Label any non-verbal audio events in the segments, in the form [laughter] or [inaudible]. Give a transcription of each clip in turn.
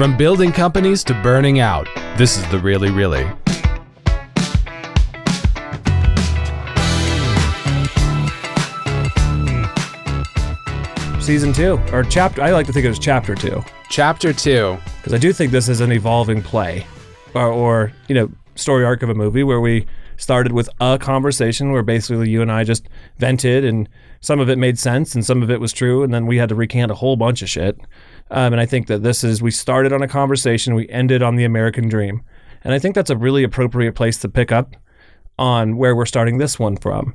From building companies to burning out, this is the Really Really. Season two, or chapter, I like to think of it as chapter two, Chapter 2. because I do think this is an evolving play, or, or, you know, story arc of a movie where we started with a conversation where basically you and I just vented, and some of it made sense and some of it was true, and then we had to recant a whole bunch of shit. Um, and I think that this is, we started on a conversation, we ended on the American dream. And I think that's a really appropriate place to pick up on where we're starting this one from.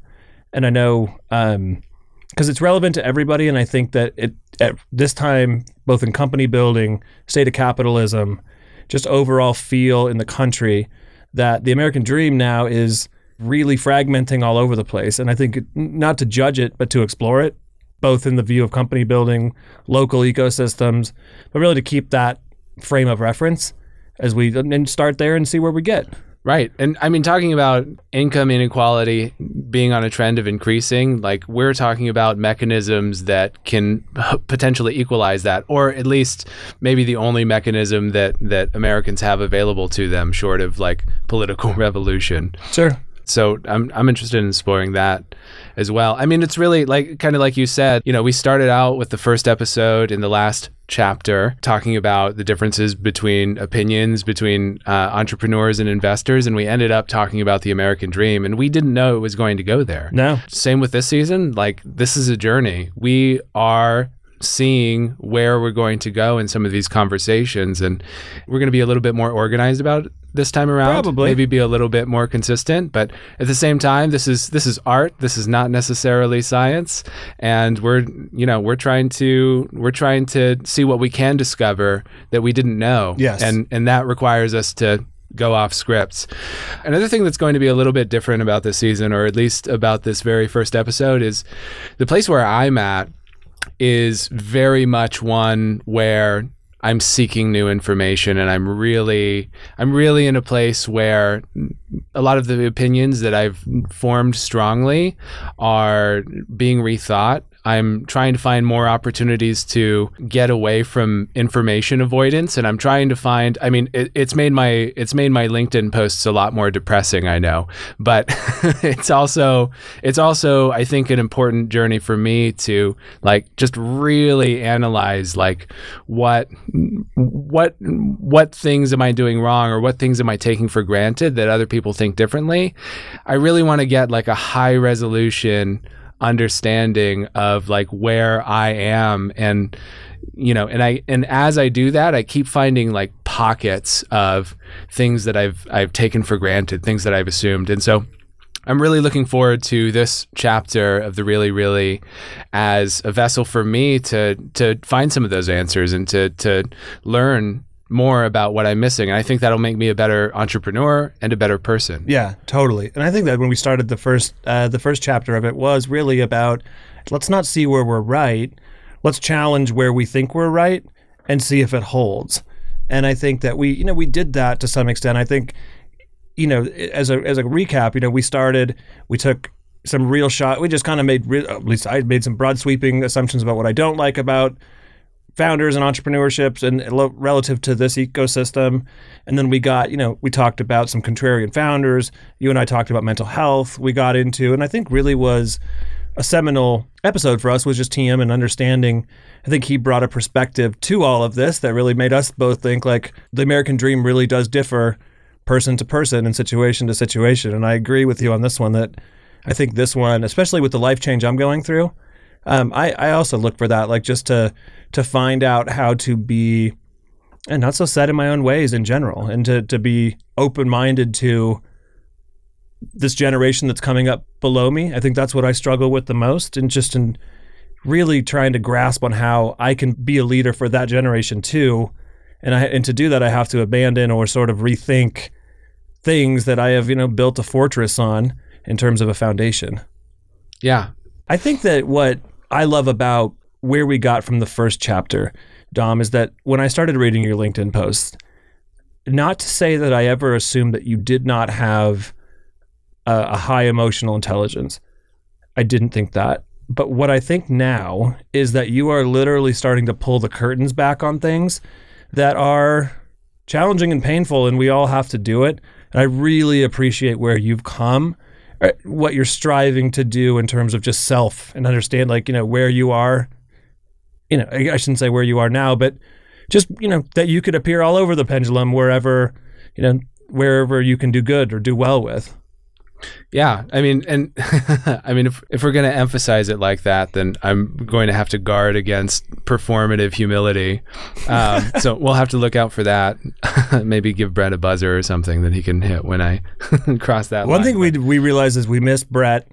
And I know because it's relevant to everybody, and I think that it at this time, both in company building, state of capitalism, just overall feel in the country, that the American dream now is really fragmenting all over the place. And I think not to judge it, but to explore it, both in the view of company building, local ecosystems, but really to keep that frame of reference as we and start there and see where we get. Right. And I mean, talking about income inequality being on a trend of increasing, like we're talking about mechanisms that can potentially equalize that, or at least maybe the only mechanism that, that Americans have available to them, short of like political [laughs] revolution. Sure. So I'm I'm interested in exploring that as well. I mean, it's really like kind of like you said. You know, we started out with the first episode in the last chapter talking about the differences between opinions between uh, entrepreneurs and investors, and we ended up talking about the American dream, and we didn't know it was going to go there. No. Same with this season. Like this is a journey. We are seeing where we're going to go in some of these conversations and we're going to be a little bit more organized about it this time around Probably. maybe be a little bit more consistent but at the same time this is this is art this is not necessarily science and we're you know we're trying to we're trying to see what we can discover that we didn't know Yes. and and that requires us to go off scripts. Another thing that's going to be a little bit different about this season, or at least about this very first episode, is the place where I'm at is very much one where I'm seeking new information and I'm really I'm really in a place where a lot of the opinions that I've formed strongly are being rethought. I'm trying to find more opportunities to get away from information avoidance and I'm trying to find I mean it, it's made my it's made my LinkedIn posts a lot more depressing I know. But [laughs] it's also it's also I think an important journey for me to like just really analyze like what what what things am I doing wrong or what things am I taking for granted that other people think differently? I really want to get like a high resolution understanding of like where I am and you know and I and as I do that I keep finding like pockets of things that I've I've taken for granted things that I've assumed. And so I'm really looking forward to this chapter of the really really as a vessel for me to to find some of those answers and to to learn more about what I'm missing and I think that'll make me a better entrepreneur and a better person. Yeah, totally. And I think that when we started the first uh, the first chapter of it was really about let's not see where we're right, let's challenge where we think we're right and see if it holds. And I think that we you know we did that to some extent. I think you know as a as a recap, you know we started we took some real shot. We just kind of made re- at least I made some broad sweeping assumptions about what I don't like about founders and entrepreneurships and relative to this ecosystem. And then we got, you know, we talked about some contrarian founders. You and I talked about mental health. We got into, and I think really was a seminal episode for us was just TM and understanding. I think he brought a perspective to all of this that really made us both think like the American dream really does differ person to person and situation to situation. And I agree with you on this one that I think this one, especially with the life change I'm going through, um, I, I also look for that, like just to to find out how to be and not so set in my own ways in general, and to to be open minded to this generation that's coming up below me. I think that's what I struggle with the most, and just in really trying to grasp on how I can be a leader for that generation too. And I and to do that, I have to abandon or sort of rethink things that I have you know built a fortress on in terms of a foundation. Yeah. I think that what I love about where we got from the first chapter, Dom, is that when I started reading your LinkedIn posts, not to say that I ever assumed that you did not have a, a high emotional intelligence. I didn't think that. But what I think now is that you are literally starting to pull the curtains back on things that are challenging and painful, and we all have to do it. And I really appreciate where you've come, Uh, what you're striving to do in terms of just self and understand, like, you know, where you are. You know, I I shouldn't say where you are now, but just, you know, that you could appear all over the pendulum wherever, you know, wherever you can do good or do well with. Yeah, I mean, and [laughs] I mean, if if we're going to emphasize it like that, then I'm going to have to guard against performative humility. Um, [laughs] so we'll have to look out for that. [laughs] Maybe give Brett a buzzer or something that he can hit when I cross that. Line. One line. thing we we realized is we miss Brett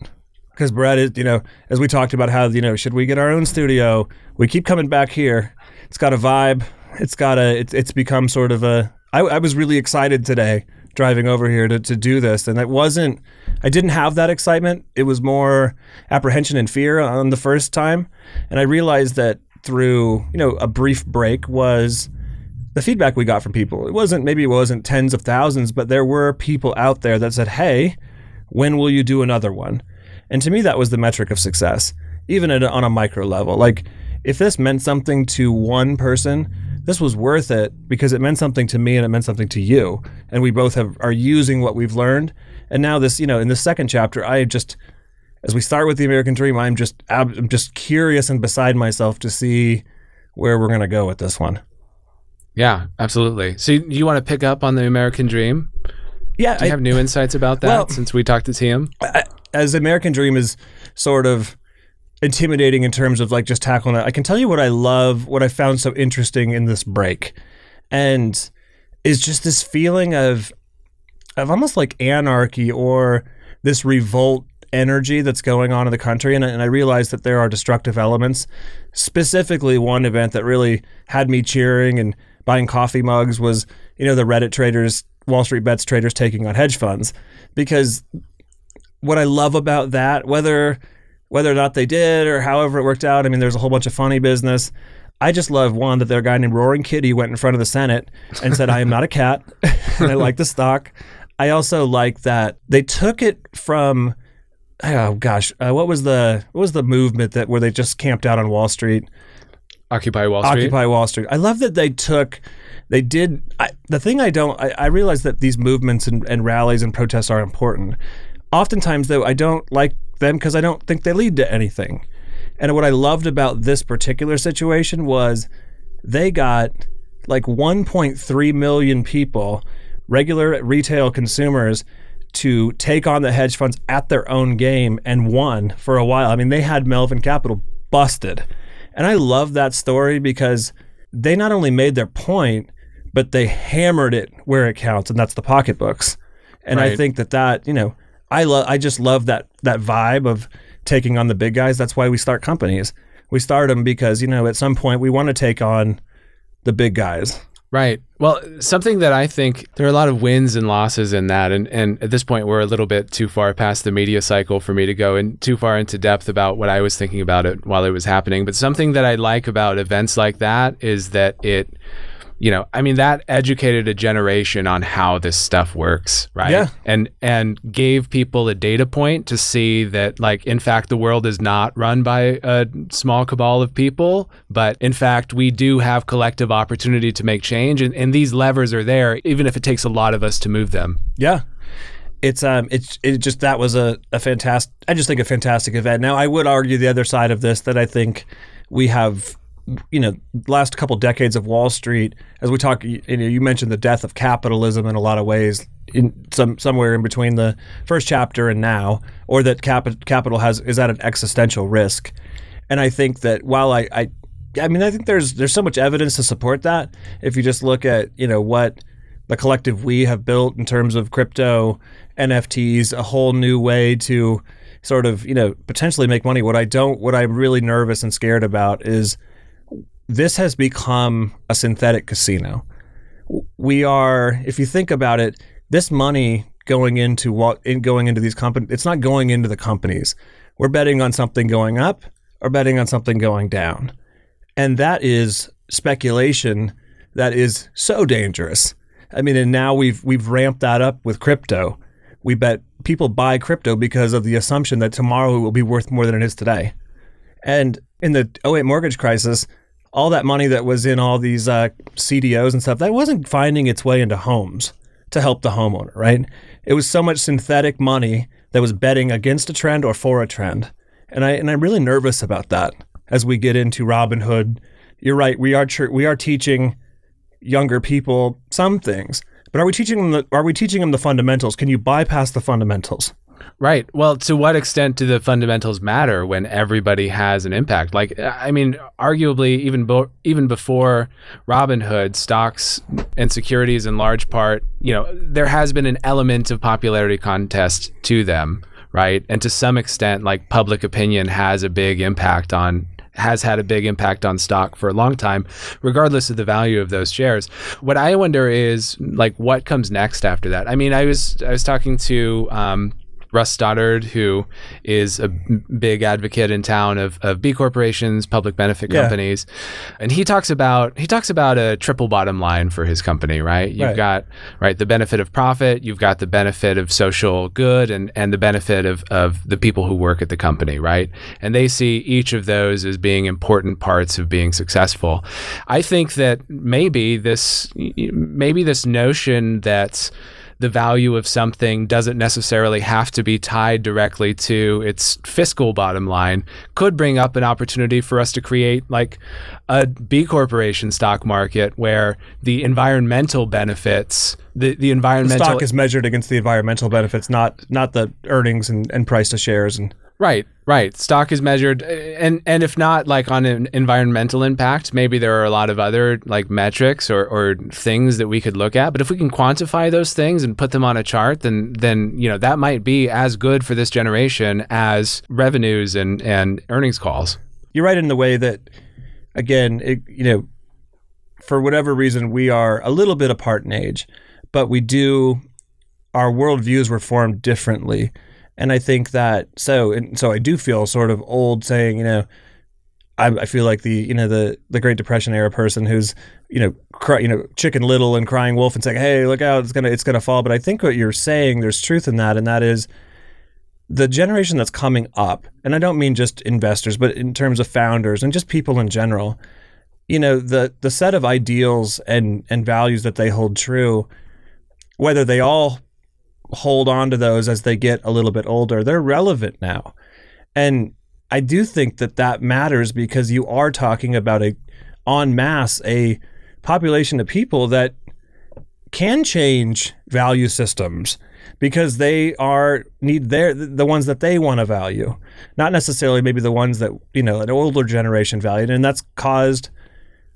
because Brett is, you know, as we talked about how, you know, should we get our own studio? We keep coming back here. It's got a vibe. It's got a. It's it's become sort of a. I, I was really excited today driving over here to, to do this, and it wasn't. I didn't have that excitement. It was more apprehension and fear on the first time, and I realized that through you know a brief break was the feedback we got from people. It wasn't maybe it wasn't tens of thousands, but there were people out there that said, "Hey, when will you do another one?" And to me, that was the metric of success, even on a micro level. Like if this meant something to one person, this was worth it because it meant something to me and it meant something to you, and we both have are using what we've learned. And now this, you know, in the second chapter, I just as we start with the American Dream, I'm just I'm just curious and beside myself to see where we're gonna go with this one. Yeah, absolutely. So you, you want to pick up on the American Dream? Yeah, Do you I- have new insights about that well- since we talked to TM? I- as the American Dream is sort of intimidating in terms of like just tackling it, I can tell you what I love, what I found so interesting in this break, and is just this feeling of of almost like anarchy or this revolt energy that's going on in the country. And, and I realized that there are destructive elements. Specifically, one event that really had me cheering and buying coffee mugs was, you know, the Reddit traders, Wall Street bets traders taking on hedge funds. Because what I love about that, whether whether or not they did or however it worked out, I mean, there's a whole bunch of funny business. I just love one that their guy named Roaring Kitty went in front of the Senate and said, "I am not a cat," [laughs] and I like the stock. I also like that they took it from, oh gosh, uh, what was the what was the movement that where they just camped out on Wall Street? Occupy Wall Street. Occupy Wall Street. I love that they took, they did. I, the thing I don't, I, I realize that these movements and, and rallies and protests are important. Oftentimes, though, I don't like them because I don't think they lead to anything. And what I loved about this particular situation was they got like 1.3 million people, regular retail consumers, to take on the hedge funds at their own game and won for a while. I mean, they had Melvin Capital busted. And I love that story because they not only made their point, but they hammered it where it counts, and that's the pocketbooks. And I think that that you know, I love, I just love that that vibe of taking on the big guys. That's why we start companies. We start them because you know at some point we want to take on the big guys. Right. Well, something that I think there are a lot of wins and losses in that, and and at this point we're a little bit too far past the media cycle for me to go in too far into depth about what I was thinking about it while it was happening. But something that I like about events like that is that it, you know, I mean that educated a generation on how this stuff works, right? Yeah. And and gave people a data point to see that like in fact the world is not run by a small cabal of people, but in fact we do have collective opportunity to make change and, and these levers are there even if it takes a lot of us to move them. Yeah. It's um it's it just that was a, a fantastic I just think a fantastic event. Now I would argue the other side of this that I think we have you know last couple decades of Wall Street as we talk you, know you mentioned the death of capitalism in a lot of ways in some somewhere in between the first chapter and now or that cap, capital has is at an existential risk. And I think that while I, I I mean I think there's there's so much evidence to support that if you just look at you know what the collective we have built in terms of crypto, NFTs, a whole new way to sort of, you know, potentially make money. What I don't, what I'm really nervous and scared about is this has become a synthetic casino. We are, if you think about it, this money going into what in going into these companies, it's not going into the companies. We're betting on something going up or betting on something going down. And that is speculation that is so dangerous. I mean, and now we've we've ramped that up with crypto. We bet people buy crypto because of the assumption that tomorrow it will be worth more than it is today. And in the 08 mortgage crisis, all that money that was in all these uh, CDOs and stuff, that wasn't finding its way into homes to help the homeowner, right? It was so much synthetic money that was betting against a trend or for a trend. And I and I'm really nervous about that as we get into Robinhood. You're right. We are tr- we are teaching younger people some things, but are we teaching them the, are we teaching them the fundamentals? Can you bypass the fundamentals? Right. Well, to what extent do the fundamentals matter when everybody has an impact? Like, I mean, arguably, even bo- even before Robinhood, stocks and securities, in large part, you know, there has been an element of popularity contest to them, right? And to some extent, like public opinion has a big impact on has had a big impact on stock for a long time, regardless of the value of those shares. What I wonder is like what comes next after that. I mean, I was I was talking to um, Russ Stoddard, who is a big advocate in town of, of B corporations, public benefit Yeah. companies, and he talks about he talks about a triple bottom line for his company. Right, you've Right. got right the benefit of profit, you've got the benefit of social good, and and the benefit of of the people who work at the company. Right, and they see each of those as being important parts of being successful. I think that maybe this maybe this notion that the value of something doesn't necessarily have to be tied directly to its fiscal bottom line could bring up an opportunity for us to create like a B corporation stock market where the environmental benefits the, the The environmental stock is measured against the environmental benefits, not not the earnings and, and price to shares and Right, right. Stock is measured, uh, and and if not like on an environmental impact, maybe there are a lot of other like metrics or, or things that we could look at. But if we can quantify those things and put them on a chart, then then you know that might be as good for this generation as revenues and and earnings calls. you're right in the way that again it, you know for whatever reason we are a little bit apart in age but we do our worldviews were formed differently and i think that so and so i do feel sort of old saying you know I, I feel like the you know the the Great Depression era person who's you know cry, you know Chicken Little and crying wolf and saying hey look out it's gonna it's gonna fall. But I think what you're saying there's truth in that and that is the generation that's coming up, and I don't mean just investors, but in terms of founders and just people in general, you know, the the set of ideals and and values that they hold true, whether they all hold on to those as they get a little bit older, they're relevant now. And I do think that that matters because you are talking about a en masse a population of people that can change value systems because they are need their the ones that they want to value, not necessarily maybe the ones that you know an older generation valued, and that's caused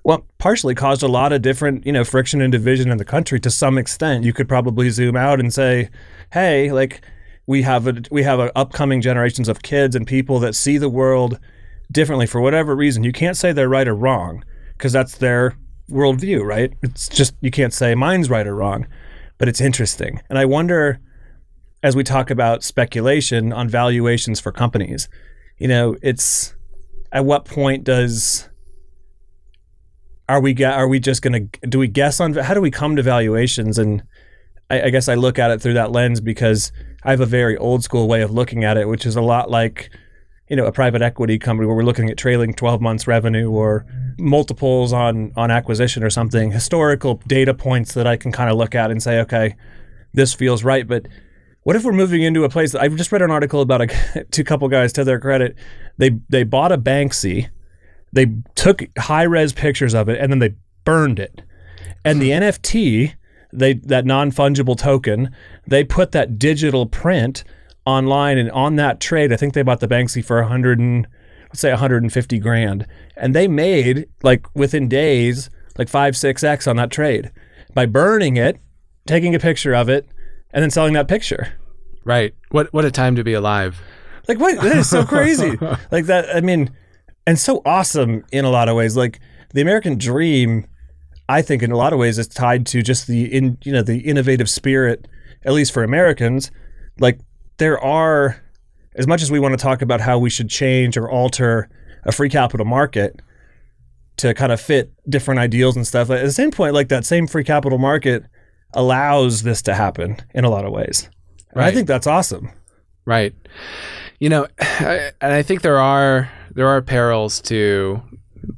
well partially caused a lot of different you know friction and division in the country to some extent. You could probably zoom out and say, hey, like we have a we have a upcoming generations of kids and people that see the world differently for whatever reason. You can't say they're right or wrong because that's their worldview, right? It's just you can't say mine's right or wrong, but it's interesting. And I wonder as we talk about speculation on valuations for companies, you know, it's at what point does are we are we just to do we guess on how do we come to valuations? And I, I guess I look at it through that lens because I have a very old school way of looking at it, which is a lot like you know a private equity company where we're looking at trailing 12 months revenue or multiples on on acquisition or something historical data points that I can kind of look at and say okay this feels right. But what if we're moving into a place that I've just read an article about a [laughs] two couple guys to their credit they they bought a Banksy they took high res pictures of it and then they burned it. And the hmm. NFT they that non fungible token they put that digital print online and on that trade I think they bought the Banksy for a 100 and let's say 150 grand. And they made like within days like 5 6x on that trade. By burning it taking a picture of it and then selling that picture. Right. What what a time to be alive. like what? That is so crazy. [laughs] Like that i mean and so awesome in a lot of ways. Like the american dream i think in a lot of ways is tied to just the in you know the innovative spirit at least for americans. Like there are as much as we want to talk about how we should change or alter a free capital market to kind of fit different ideals and stuff at the same point like that same free capital market allows this to happen in a lot of ways. And i think that's awesome. Right. You know, [sighs] and I think there are there are perils to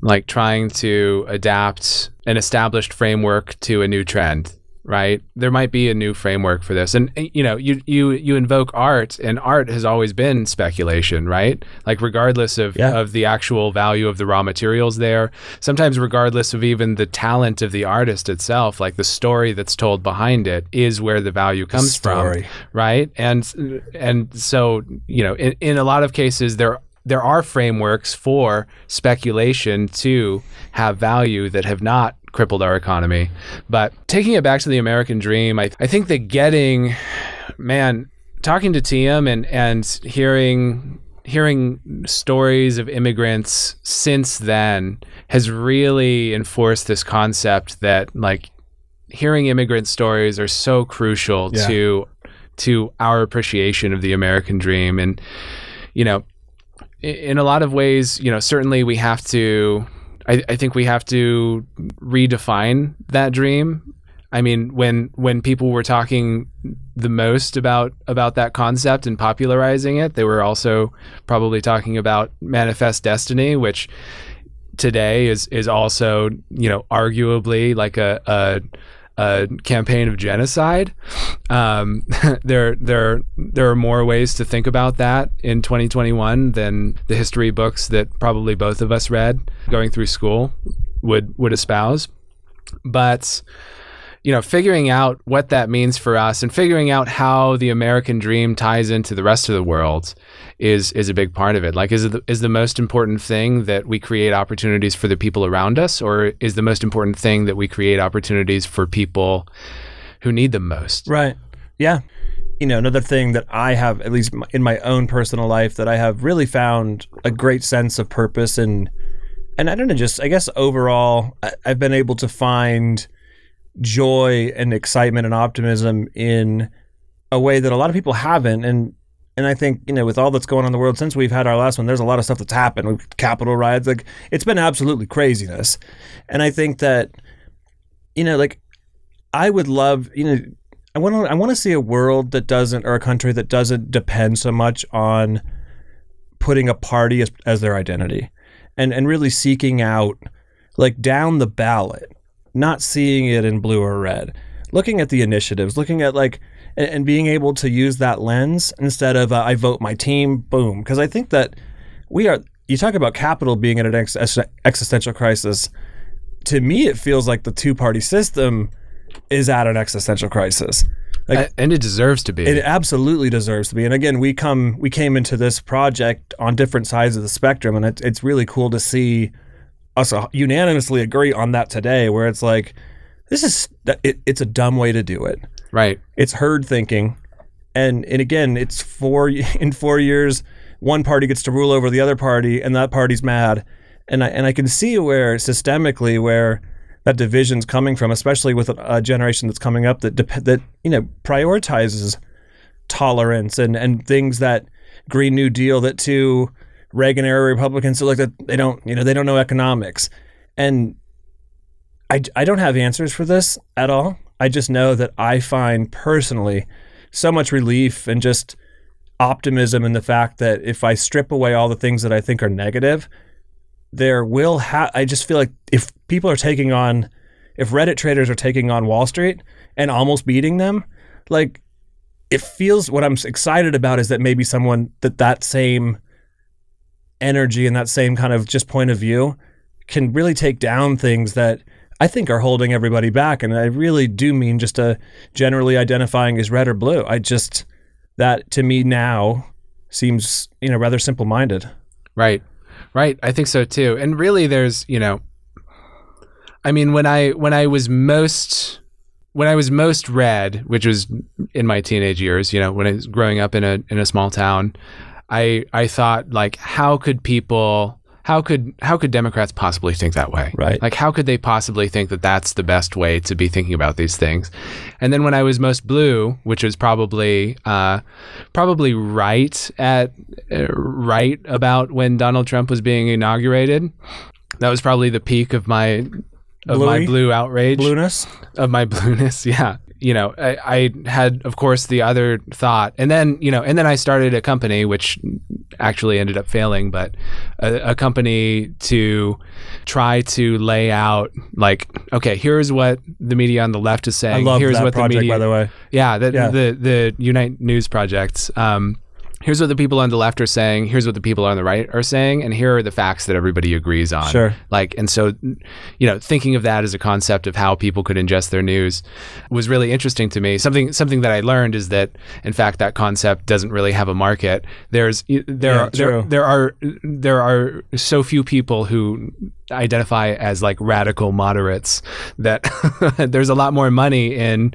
like trying to adapt an established framework to a new trend right there might be a new framework for this and eh, you know you you you invoke art and art has always been speculation right like regardless of Yeah. of the actual value of the raw materials there sometimes regardless of even the talent of the artist itself like the story that's told behind it is where the value comes story. from right and and so you know in, in a lot of cases there there are frameworks for speculation to have value that have not crippled our economy but taking it back to the american dream i, I think that getting man talking to tm and and hearing hearing stories of immigrants since then has really enforced this concept that like hearing immigrant stories are so crucial Yeah. to to our appreciation of the American dream and you know in a lot of ways you know certainly we have to I, I think we have to redefine that dream. I mean when when people were talking the most about about that concept and popularizing it they were also probably talking about manifest destiny which today is is also you know arguably like a a, a campaign of genocide. Um, [laughs] there there there are more ways to think about that in 2021 than the history books that probably both of us read going through school would would espouse. But you know, figuring out what that means for us and figuring out how the American dream ties into the rest of the world is is a big part of it. Like, is it the, is the most important thing that we create opportunities for the people around us, or is the most important thing that we create opportunities for people who need them most? Right. Yeah. You know, another thing that I have, at least in my own personal life, that I have really found a great sense of purpose and, and I don't know, just I guess overall, I, I've been able to find joy and excitement and optimism in a way that a lot of people haven't. And and I think you know, with all that's going on in the world since we've had our last one, there's a lot of stuff that's happened. We've Capitol riots, like it's been absolutely craziness. And I think that, you know, like I would love, you know, I want to I want to see a world that doesn't or a country that doesn't depend so much on putting a party as, as their identity and and really seeking out like down the ballot not seeing it in blue or red looking at the initiatives looking at like and, and being able to use that lens instead of uh, I vote my team boom because I think that we are you talk about capital being in an ex- existential crisis to me it feels like the two party system is at an existential crisis like and it deserves to be. it absolutely deserves to be. And again, we come we came into this project on different sides of the spectrum, and it, it's really cool to see us uh, unanimously agree on that today. Where it's like, this is it, it's a dumb way to do it. right. It's herd thinking, and and again, it's four [laughs] in four years, one party gets to rule over the other party, and that party's mad. And I and I can see where systemically where that division's coming from, especially with a, a generation that's coming up that dep- that you know prioritizes tolerance and and things that Green New Deal that to Reagan era Republicans are like that they don't you know they don't know economics and I, I don't have answers for this at all. I just know that I find personally so much relief and just optimism in the fact that if I strip away all the things that I think are negative, there will have. I just feel like if people are taking on, if Reddit traders are taking on Wall Street and almost beating them, like it feels. What I'm excited about is that maybe someone that that same energy and that same kind of just point of view can really take down things that I think are holding everybody back. And I really do mean just a generally identifying as red or blue. I just that to me now seems you know rather simple minded. Right. Right. I think so too. And really there's, you know I mean when I when I was most when I was most red, which was in my teenage years, you know, when I was growing up in a in a small town, I I thought like how could people how could how could Democrats possibly think that way? Right. Like how could they possibly think that that's the best way to be thinking about these things? And then when I was most blue, which was probably uh, probably right at uh, right about when Donald Trump was being inaugurated, that was probably the peak of my of my blue outrage Blueness. of my [laughs] blueness. Yeah. You know, I, I had, of course, the other thought, and then, you know, and then I started a company which actually ended up failing, but a, a company to try to lay out, like, okay, here's what the media on the left is saying. I love here's that what project, the media, by the way. yeah, the, Yeah. the the Unite News project. Um, here's what the people on the left are saying. Here's what the people on the right are saying, and here are the facts that everybody agrees on. Sure. Like, and so, you know, thinking of that as a concept of how people could ingest their news was really interesting to me. Something something that I learned is that, in fact, that concept doesn't really have a market. There's there Yeah, are, there, there are there are so few people who identify as like radical moderates that [laughs] there's a lot more money in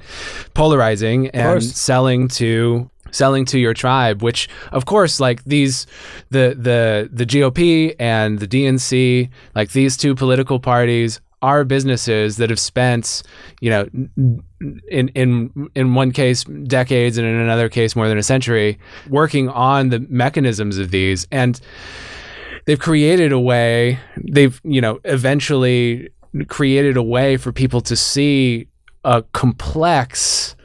polarizing and selling to selling to your tribe which of course like these the the the GOP and the DNC like these two political parties are businesses that have spent you know in in in one case decades and in another case more than a century working on the mechanisms of these. And they've created a way they've you know eventually created a way for people to see a complex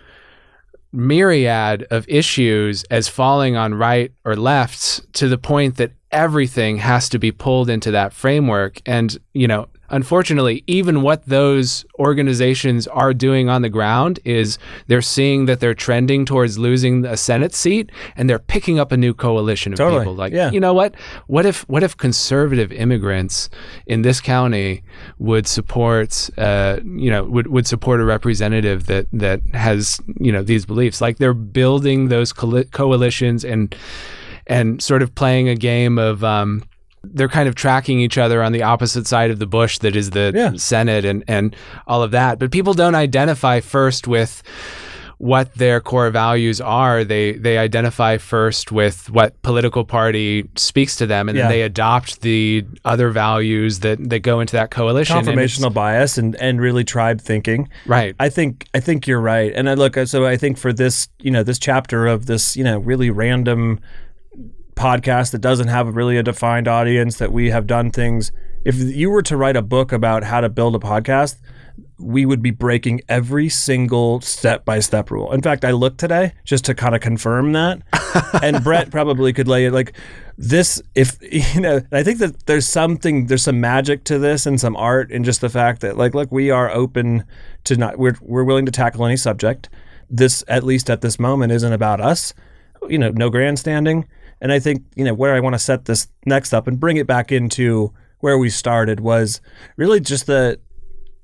myriad of issues as falling on right or left to the point that everything has to be pulled into that framework. And you know unfortunately even what those organizations are doing on the ground is they're seeing that they're trending towards losing a senate seat and they're picking up a new coalition of Totally. people like Yeah. you know what what if what if conservative immigrants in this county would support uh, you know would, would support a representative that that has you know these beliefs like they're building those coali- coalitions and and sort of playing a game of um, they're kind of tracking each other on the opposite side of the bush that is the Yeah. Senate and and all of that. But people don't identify first with what their core values are. They they identify first with what political party speaks to them, and Yeah. then they adopt the other values that that go into that coalition. and Confirmational bias and, and really tribe thinking. right? I think I think you're right, and I look. So I think for this, you know, this chapter of this, you know, really random podcast that doesn't have really a defined audience, that we have done things. If you were to write a book about how to build a podcast, we would be breaking every single step by step rule. In fact, I looked today just to kind of confirm that, [laughs] and Brett probably could lay it like this. If [laughs] you know, I think that there's something, there's some magic to this and some art in just the fact that like, look, we are open to not, we're we're willing to tackle any subject. This, at least at this moment, isn't about us. You know, no grandstanding. And I think you know where I want to set this next up and bring it back into where we started was really just the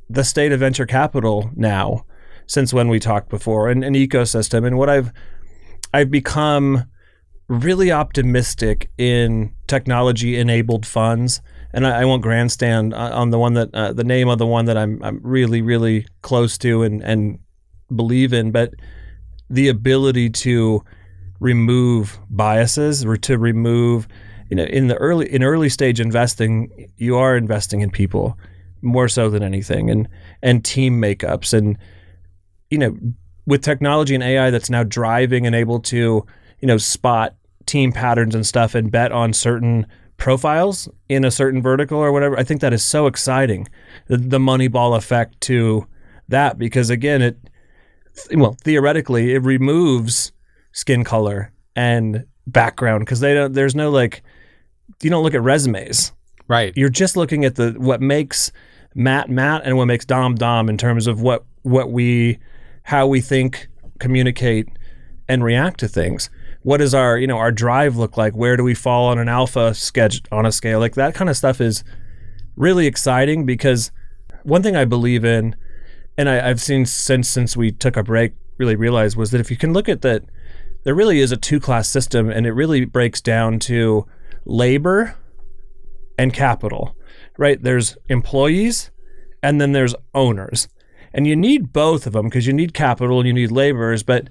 the state of venture capital now since when we talked before and an ecosystem. And what I've I've become really optimistic in technology enabled funds. And I, I won't grandstand uh, on the one that uh, the name of the one that I'm I'm really really close to and and believe in but the ability to remove biases or to remove you know in the early in early stage investing you are investing in people more so than anything and and team makeups. And you know with technology and AI that's now driving and able to you know spot team patterns and stuff and bet on certain profiles in a certain vertical or whatever I think that is so exciting the, the Moneyball effect to that because again it well theoretically it removes skin color and background because they don't there's no like you don't look at resumes right. you're just looking at the what makes Matt Matt and what makes Dom Dom in terms of what what we how we think, communicate, and react to things. What does our you know our drive look like? Where do we fall on an alpha sketch on a scale? Like that kind of stuff is really exciting because one thing I believe in, and I, I've seen since since we took a break, really realized was that if you can look at that, there really is a two class system, and it really breaks down to labor and capital, right? There's employees and then there's owners. And you need both of them because you need capital and you need laborers. But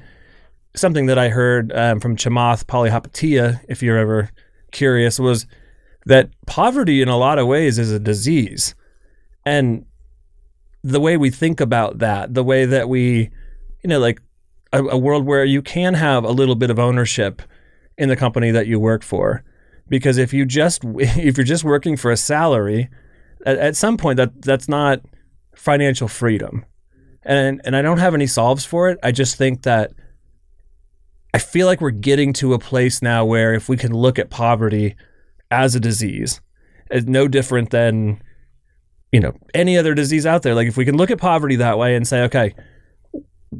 something that I heard um, from Chamath Palihapitiya, if you're ever curious, was that poverty in a lot of ways is a disease. And the way we think about that, the way that we, you know, like a, a world where you can have a little bit of ownership in the company that you work for because if you just [laughs] if you're just working for a salary at, at some point that that's not financial freedom and and I don't have any solves for it. I just think that I feel like we're getting to a place now where if we can look at poverty as a disease, it's no different than you know any other disease out there. Like if we can look at poverty that way and say, okay,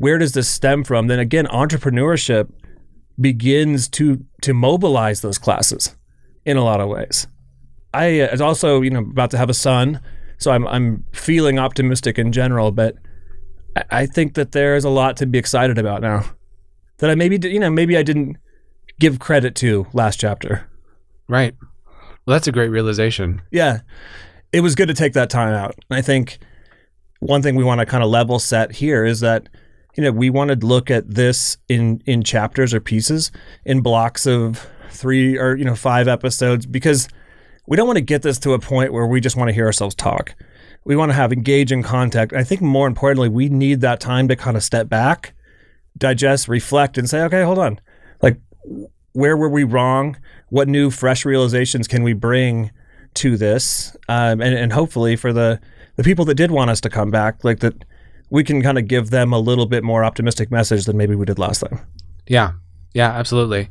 where does this stem from? Then again, entrepreneurship begins to to mobilize those classes in a lot of ways. I uh, also you know about to have a son, so I'm I'm feeling optimistic in general, but I, I think that there's a lot to be excited about now that I maybe you know maybe I didn't give credit to last chapter. Right. Well, that's a great realization. Yeah, it was good to take that time out. And I think one thing we want to kind of level set here is that you know we want to look at this in in chapters or pieces in blocks of three or you know five episodes because we don't want to get this to a point where we just want to hear ourselves talk. We want to have engaging contact. I think more importantly, we need that time to kind of step back, digest, reflect, and say, okay, hold on. Like, where were we wrong? What new, fresh realizations can we bring to this? Um, and, and hopefully, for the the people that did want us to come back, like that, we can kind of give them a little bit more optimistic message than maybe we did last time. Yeah. Yeah, absolutely.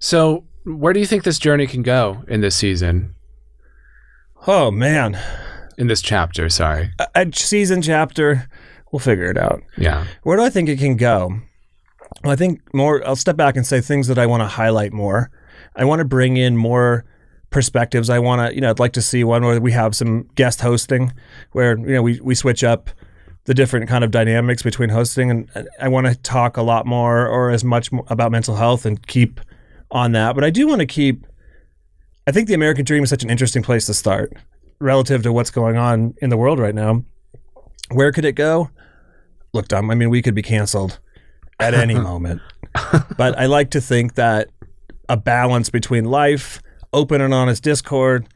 So, where do you think this journey can go in this season? Oh man, In this chapter, sorry. a, a season chapter, we'll figure it out. Yeah. Where do I think it can go? Well, I think more. I'll step back and say things that I want to highlight more. I want to bring in more perspectives. I want to, you know, I'd like to see one where we have some guest hosting, where you know we we switch up the different kind of dynamics between hosting, and I want to talk a lot more or as much about mental health and keep on that. But I do want to keep. I think the American dream is such an interesting place to start relative to what's going on in the world right now. Where could it go? Look, Dom. I mean, we could be canceled at any [laughs] moment. But I like to think that a balance between life, open and honest discord,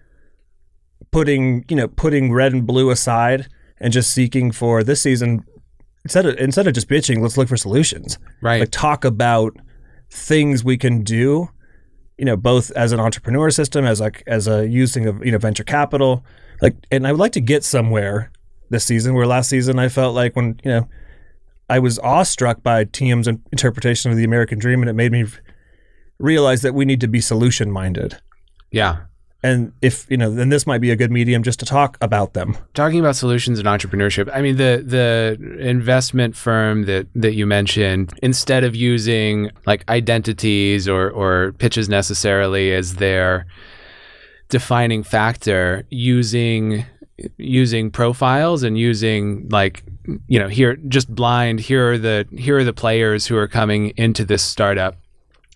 putting you know putting red and blue aside, and just seeking for this season instead of instead of just bitching, let's look for solutions. Right. Like talk about things we can do. You know, both as an entrepreneur system, as like as a using of you know venture capital, like, and I would like to get somewhere this season. Where last season I felt like when you know I was awestruck by TM's interpretation of the American dream, and it made me realize that we need to be solution minded. yeah. And if you know, then this might be a good medium just to talk about them. talking about solutions and entrepreneurship i mean the the investment firm that that you mentioned instead of using like identities or or pitches necessarily as their defining factor using using profiles and using like you know here just blind here are the here are the players who are coming into this startup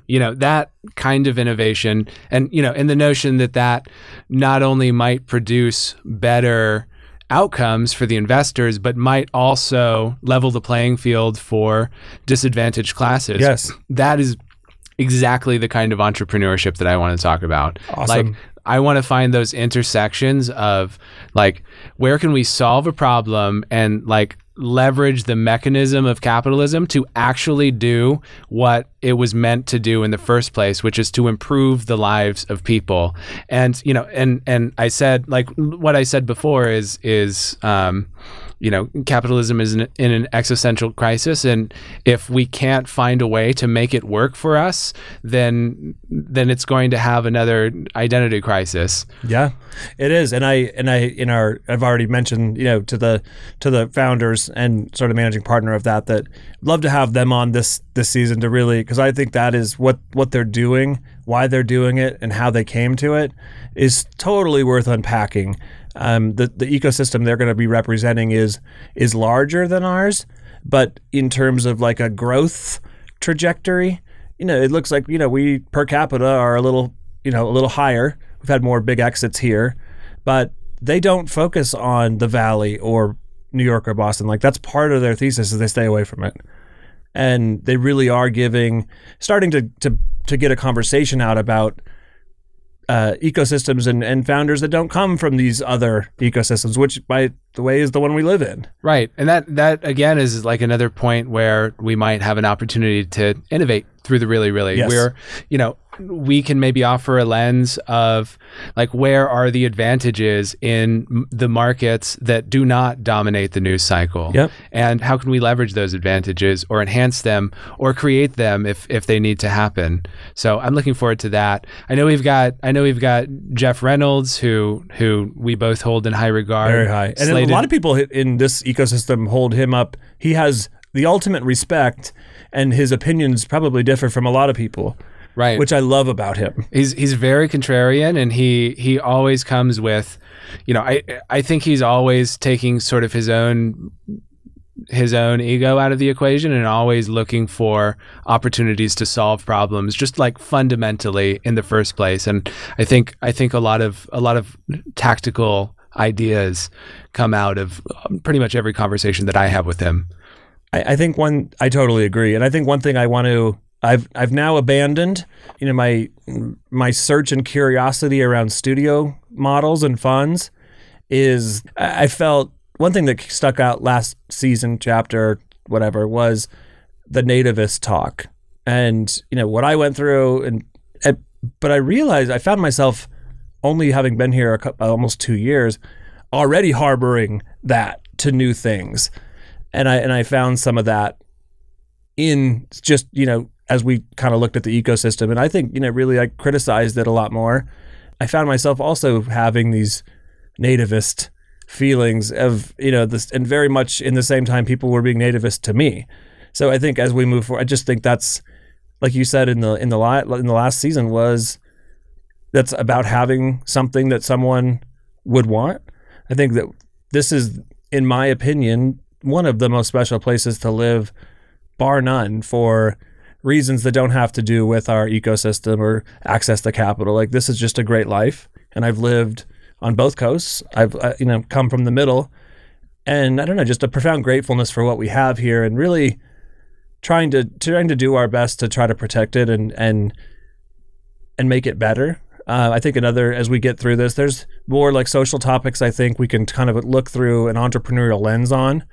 you know that kind of innovation and you know and the notion that that not only might produce better outcomes for the investors but might also level the playing field for disadvantaged classes Yes. that is exactly the kind of entrepreneurship that I want to talk about Awesome. like I want to find those intersections of like where can we solve a problem and like leverage the mechanism of capitalism to actually do what it was meant to do in the first place which is to improve the lives of people. And you know and and I said like what I said before is is um you know capitalism is in, in an existential crisis and if we can't find a way to make it work for us then then it's going to have another identity crisis Yeah, it is, and I and I in our I've already mentioned you know to the to the founders and sort of managing partner of that that love to have them on this this season to really because I think that is what what they're doing, why they're doing it, and how they came to it is totally worth unpacking. Um, the the ecosystem they're going to be representing is is larger than ours, but in terms of like a growth trajectory, you know, it looks like you know we per capita are a little you know a little higher. We've had more big exits here, but they don't focus on the Valley or New York or Boston. Like that's part of their thesis is they stay away from it, and they really are giving starting to to to get a conversation out about uh, ecosystems and, and founders that don't come from these other ecosystems, which by the way is the one we live in. Right. And that that again is like another point where we might have an opportunity to innovate through the really really Yes. where you know we can maybe offer a lens of like where are the advantages in the markets that do not dominate the news cycle Yep. and how can we leverage those advantages or enhance them or create them if if they need to happen so i'm looking forward to that i know we've got i know we've got jeff reynolds who who we both hold in high regard Very high. And a lot of people in this ecosystem hold him up. He has the ultimate respect, and his opinions probably differ from a lot of people, right which I love about him. He's he's very contrarian, and he he always comes with, you know, I I think he's always taking sort of his own his own ego out of the equation and always looking for opportunities to solve problems just like fundamentally in the first place and i think i think a lot of a lot of tactical ideas come out of um, pretty much every conversation that i have with him I, I think one I totally agree, and I think one thing I want to I've I've now abandoned you know my my search and curiosity around studio models and funds is I felt one thing that stuck out last season chapter whatever was the nativist talk. And you know what I went through and, and but I realized I found myself only having been here a cou- almost two years already harboring that to new things and I and I found some of that in just you know as we kind of looked at the ecosystem, and I think you know really I criticized it a lot more. I found myself also having these nativist feelings of you know this, and very much in the same time people were being nativist to me. So I think as we move forward, I just think that's like you said in the in the la- in the last season was that's about having something that someone would want. I think that this is, in my opinion, one of the most special places to live, bar none, for reasons that don't have to do with our ecosystem or access to capital. Like this is just a great life, and I've lived on both coasts. I've uh, you know come from the middle, and I don't know, just a profound gratefulness for what we have here, and really trying to trying to do our best to try to protect it and and and make it better. Uh, I think another as we get through this, there's more like social topics. I think we can kind of look through an entrepreneurial lens on,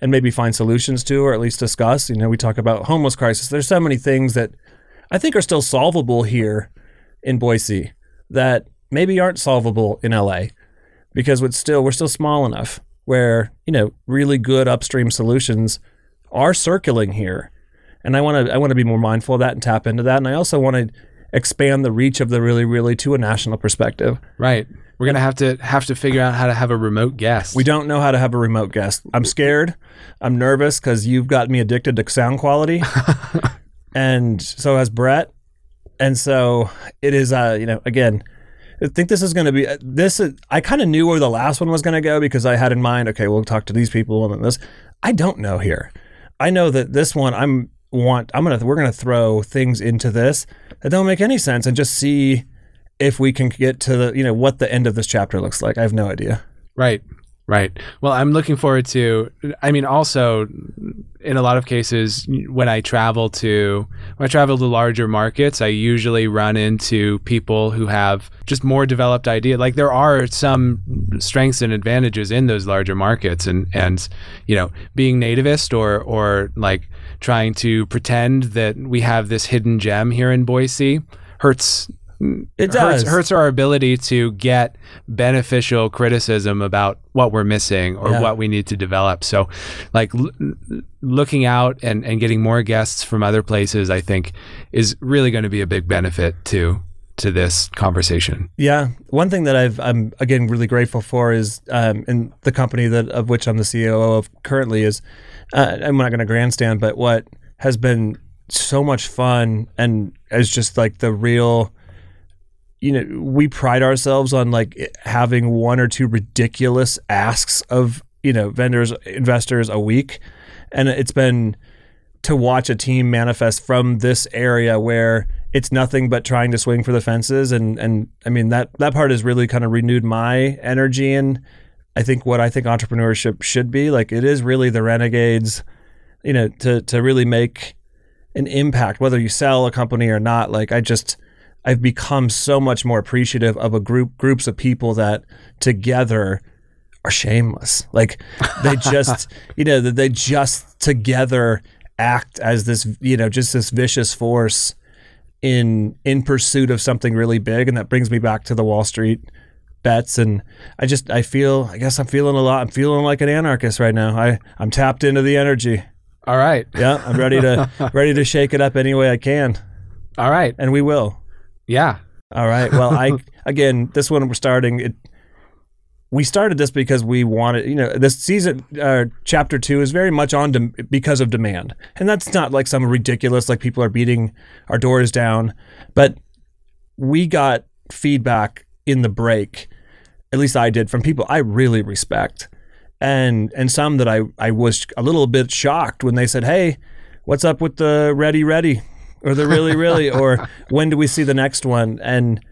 and maybe find solutions to, or at least discuss. You know, we talk about homeless crisis. There's so many things that I think are still solvable here in Boise that maybe aren't solvable in LA because it's still we're still small enough where you know really good upstream solutions are circling here, and I want to I want to be more mindful of that and tap into that, and I also want to expand the reach of the really really to a national perspective. right we're gonna have to have to figure out how to have a remote guest We don't know how to have a remote guest. I'm scared. I'm nervous because you've got me addicted to sound quality, [laughs] and so has Brett. And so it is. Uh, you know, again, I think this is going to be this. Is, I kind of knew where the last one was going to go because I had in mind. Okay, we'll talk to these people and this. I don't know here. I know that this one. I'm want. I'm gonna. We're gonna throw things into this that don't make any sense and just see if we can get to the. You know what the end of this chapter looks like. I have no idea. Right. Right. Well, I'm looking forward to. I mean, also, in a lot of cases, when I travel to when I travel to larger markets, I usually run into people who have just more developed idea. Like there are some strengths and advantages in those larger markets, and and you know, being nativist or or like trying to pretend that we have this hidden gem here in Boise hurts It does. hurts our ability to get beneficial criticism about what we're missing or Yeah. what we need to develop. So, like l- looking out and, and getting more guests from other places, I think, is really going to be a big benefit to to this conversation. Yeah, one thing that I've I'm again really grateful for is um, in the company that of which I'm the CEO of currently is uh, I'm not going to grandstand, but what has been so much fun and is just like the real. You know, we pride ourselves on like having one or two ridiculous asks of you know vendors, investors a week, and it's been to watch a team manifest from this area where it's nothing but trying to swing for the fences and and I mean that that part has really kind of renewed my energy and I think what I think entrepreneurship should be like it is really the renegades you know to to really make an impact whether you sell a company or not like I just I've become so much more appreciative of a group groups of people that together are shameless. Like they just, [laughs] you know, that they just together act as this, you know, just this vicious force in in pursuit of something really big, and that brings me back to the Wall Street bets and I just I feel I guess I'm feeling a lot I'm feeling like an anarchist right now. I I'm tapped into the energy. All right. [laughs] Yeah, I'm ready to [laughs] ready to shake it up any way I can. All right. And we will. Yeah. All right. Well, I [laughs] again, this one we're starting it we started this because we wanted, you know, this season, uh, chapter two is very much on dem- because of demand. And that's not like some ridiculous, like people are beating our doors down. But we got feedback in the break, at least I did, from people I really respect. And and some that I, I was a little bit shocked when they said, Hey, what's up with the ready, ready? Or the really, really? [laughs] or when do we see the next one? And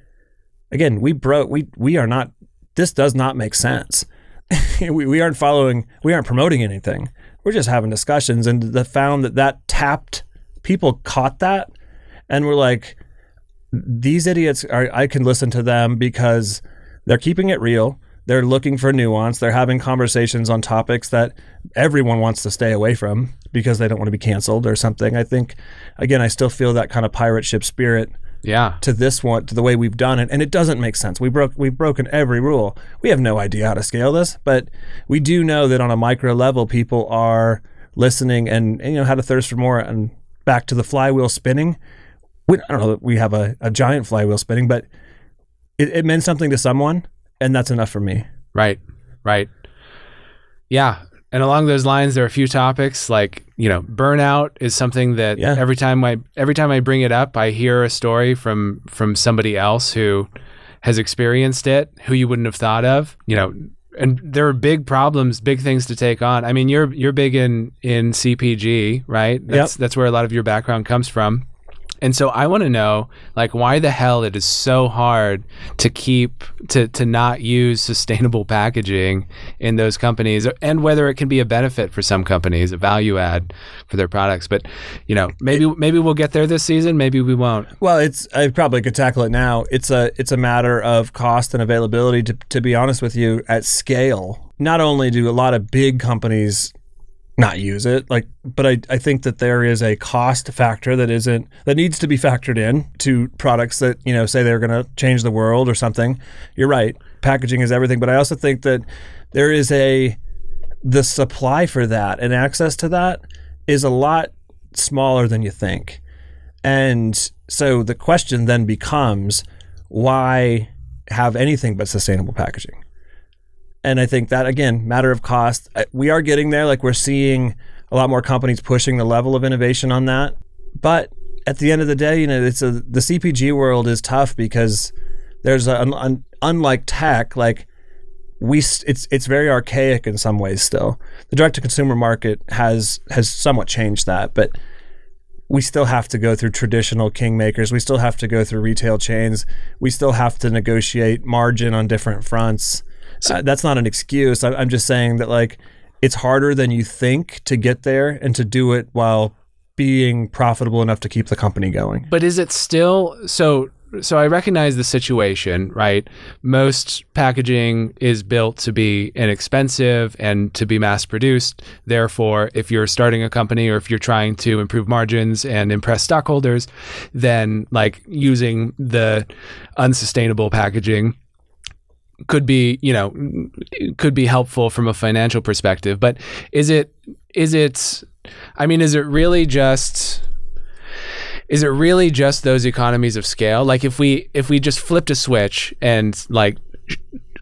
again, we broke, we, we are not this does not make sense. [laughs] we, we aren't following, we aren't promoting anything. We're just having discussions. And the found that that tapped, people caught that and were like, these idiots are, I can listen to them because they're keeping it real. They're looking for nuance. They're having conversations on topics that everyone wants to stay away from because they don't want to be canceled or something. I think, again, I still feel that kind of pirate ship spirit Yeah. to this one to the way we've done it and it doesn't make sense we broke we've broken every rule we have no idea how to scale this but we do know that on a micro level people are listening and, and you know had a thirst for more and back to the flywheel spinning we, i don't know that we have a, a giant flywheel spinning but it, it meant something to someone and that's enough for me Right. Right. Yeah. And along those lines, there are a few topics like you know burnout is something that Yeah. every time I every time I bring it up, I hear a story from from somebody else who has experienced it, who you wouldn't have thought of. You know, and there are big problems, big things to take on. I mean, you're you're big in in CPG, right? That's that's where a lot of your background comes from. And so I want to know, like, why the hell it is so hard to keep to to not use sustainable [laughs] packaging in those companies, and whether it can be a benefit for some companies, a value add for their products. But you know, maybe maybe we'll get there this season, maybe we won't. Well, it's I probably could tackle it now. It's a it's a matter of cost and availability. To to be honest with you, at scale, not only do a lot of big companies not use it, like, but I I think that there is a cost factor that isn't that needs to be factored in to products that you know say they're going to change the world or something. You're right, packaging is everything, but I also think that there is a the supply for that and access to that is a lot smaller than you think. And so the question then becomes why have anything but sustainable packaging? And I think that, again, matter of cost, we are getting there. Like we're seeing a lot more companies pushing the level of innovation on that. But at the end of the day, you know, it's a, the CPG world is tough because there's a, un, un, unlike tech, like we it's it's very archaic in some ways still. The direct to consumer market has has somewhat changed that, but we still have to go through traditional kingmakers. We still have to go through retail chains. We still have to negotiate margin on different fronts. Uh, that's not an excuse. I, I'm just saying that like it's harder than you think to get there and to do it while being profitable enough to keep the company going. But is it still so? So I recognize the situation, right? Most packaging is built to be inexpensive and to be mass produced. Therefore, if you're starting a company or if you're trying to improve margins and impress stockholders, then like using the unsustainable packaging could be, you know, could be helpful from a financial perspective. But is it is it I mean, is it really just is it really just those economies of scale like if we if we just flipped a switch and like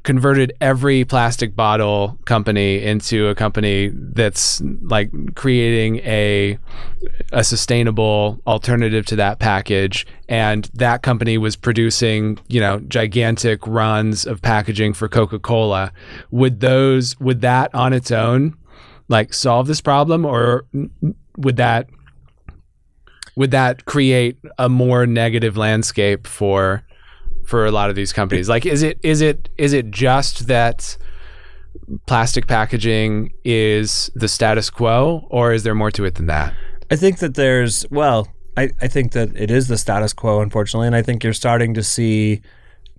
converted every plastic bottle company into a company that's like creating a a sustainable alternative to that package. And that company was producing you know gigantic runs of packaging for Coca-Cola. Would those would that on its own like solve this problem? Or would that would that create a more negative landscape for for a lot of these companies like is it is it is it just that plastic packaging is the status quo or is there more to it than that I think that there's well, I, I think that it is the status quo, unfortunately, and I think you're starting to see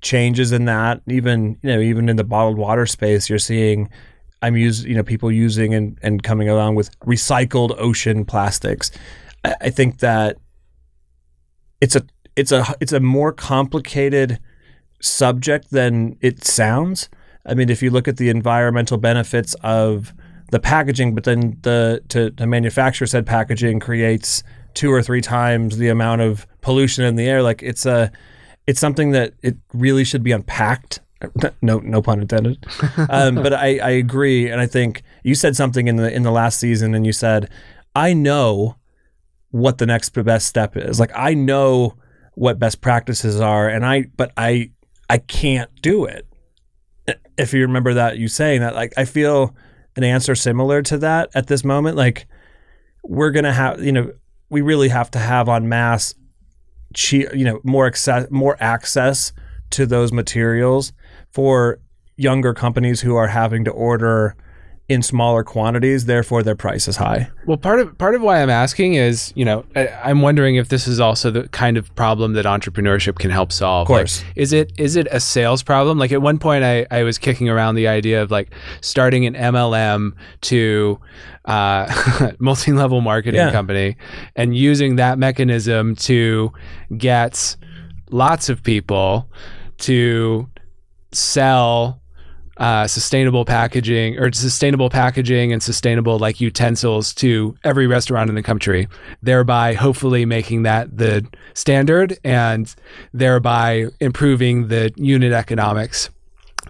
changes in that. Even you know, even in the bottled water space, you're seeing I'm using you know people using and and coming along with recycled ocean plastics. I, I think that it's a it's a it's a more complicated subject than it sounds. I mean, if you look at the environmental benefits of the packaging, but then the to, to manufacture said packaging creates two or three times the amount of pollution in the air. Like it's a it's something that it really should be unpacked. [laughs] No, no pun intended. [laughs] Um, but I, I agree, and I think you said something in the in the last season, and you said, "I know what the next best step is. Like I know what best practices are, and I, but I, I can't do it." If you remember that, you saying that, like I feel an answer similar to that at this moment. Like we're gonna have, you know, we really have to have on mass cheap, you know, more access, more access to those materials for younger companies who are having to order in smaller quantities. Therefore, their price is high. Well, part of part of why I'm asking is, you know, I, I'm wondering if this is also the kind of problem that entrepreneurship can help solve. Of course. Like, is it is it a sales problem? Like at one point, I I was kicking around the idea of like starting an MLM to uh, [laughs] multi-level marketing Yeah. company and using that mechanism to get lots of people to sell uh, sustainable packaging or sustainable packaging and sustainable like utensils to every restaurant in the country, thereby hopefully making that the standard and thereby improving the unit economics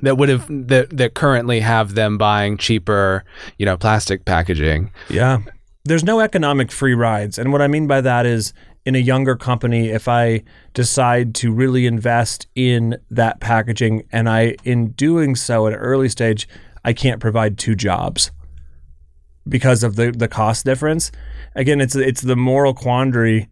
that would have that that currently have them buying cheaper, you know, plastic packaging. Yeah. There's no economic free rides. And what I mean by that is in a younger company, if I decide to really invest in that packaging and I, in doing so at an early stage, I can't provide two jobs because of the, the cost difference. Again, it's it's the moral quandary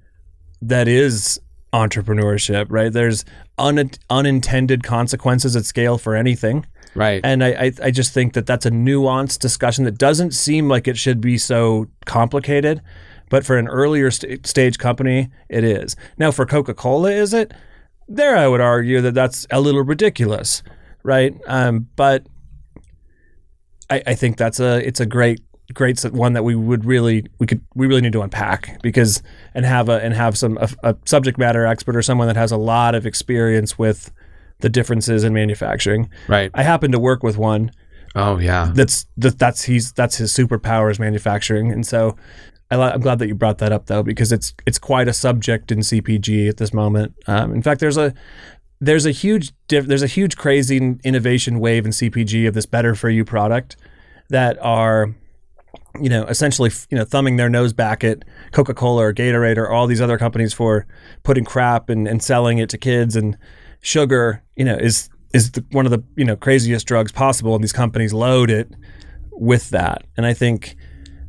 that is entrepreneurship, right? There's un, unintended consequences at scale for anything. Right. And I, I, I just think that that's a nuanced discussion that doesn't seem like it should be so complicated. But for an earlier st- stage company, it is. Now, for Coca Cola, is it? There, I would argue that that's a little ridiculous, right? Um, but I, I think that's a it's a great great one that we would really we could we really need to unpack because and have a and have some a, a subject matter expert or someone that has a lot of experience with the differences in manufacturing. right. I happen to work with one Oh yeah. that's that that's he's that's his superpower is manufacturing, and so I, I'm glad that you brought that up though because it's it's quite a subject in CPG at this moment. Um, in fact, there's a there's a huge diff- there's a huge crazy innovation wave in CPG of this better for you product that are you know essentially you know thumbing their nose back at Coca-Cola or Gatorade or all these other companies for putting crap and, and selling it to kids. And sugar you know is is the, one of the you know craziest drugs possible. And these companies load it with that. And I think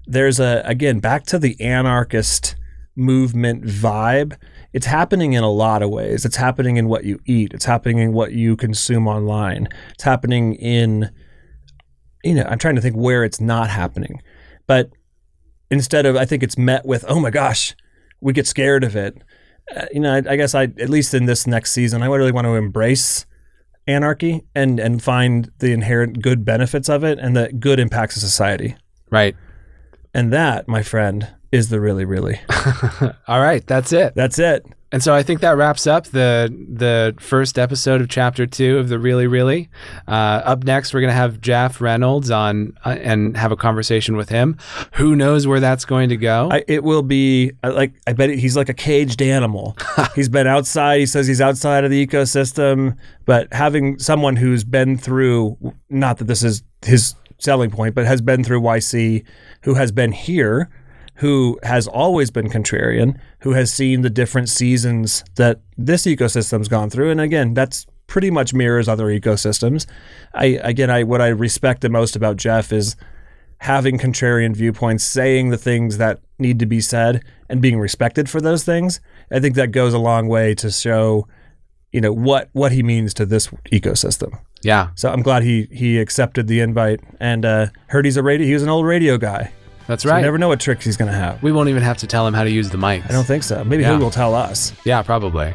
there's a again back to the anarchist movement vibe. It's happening in a lot of ways. It's happening in what you eat. It's happening in what you consume online. It's happening in you know i'm trying to think where it's not happening. But instead of i think it's met with oh my gosh we get scared of it. Uh, you know I, I guess i at least in this next season i really want to embrace anarchy and and find the inherent good benefits of it and the good impacts of society. Right. And that, my friend, is the really, really. [laughs] All right. That's it. That's it. And so I think that wraps up the the first episode of chapter two of the really really. Uh, up next, we're gonna have Jeff Reynolds on uh, and have a conversation with him. Who knows where that's going to go? I, it will be I like. I bet he's like a caged animal. [laughs] he's been outside. He says he's outside of the ecosystem. But having someone who's been through, not that this is his selling point, but has been through YC, who has been here, who has always been contrarian, who has seen the different seasons that this ecosystem's gone through, and again, that's pretty much mirrors other ecosystems. I again, I what I respect the most about Jeff is having contrarian viewpoints, saying the things that need to be said, and being respected for those things. I think that goes a long way to show, you know, what what he means to this ecosystem. Yeah, So I'm glad he he accepted the invite and uh, heard he's a radio. He was an old radio guy. that's So right. You never know what tricks he's gonna have. we won't even have to tell him how to use the mics. I don't think so. Maybe Yeah. he will tell us. Yeah, probably.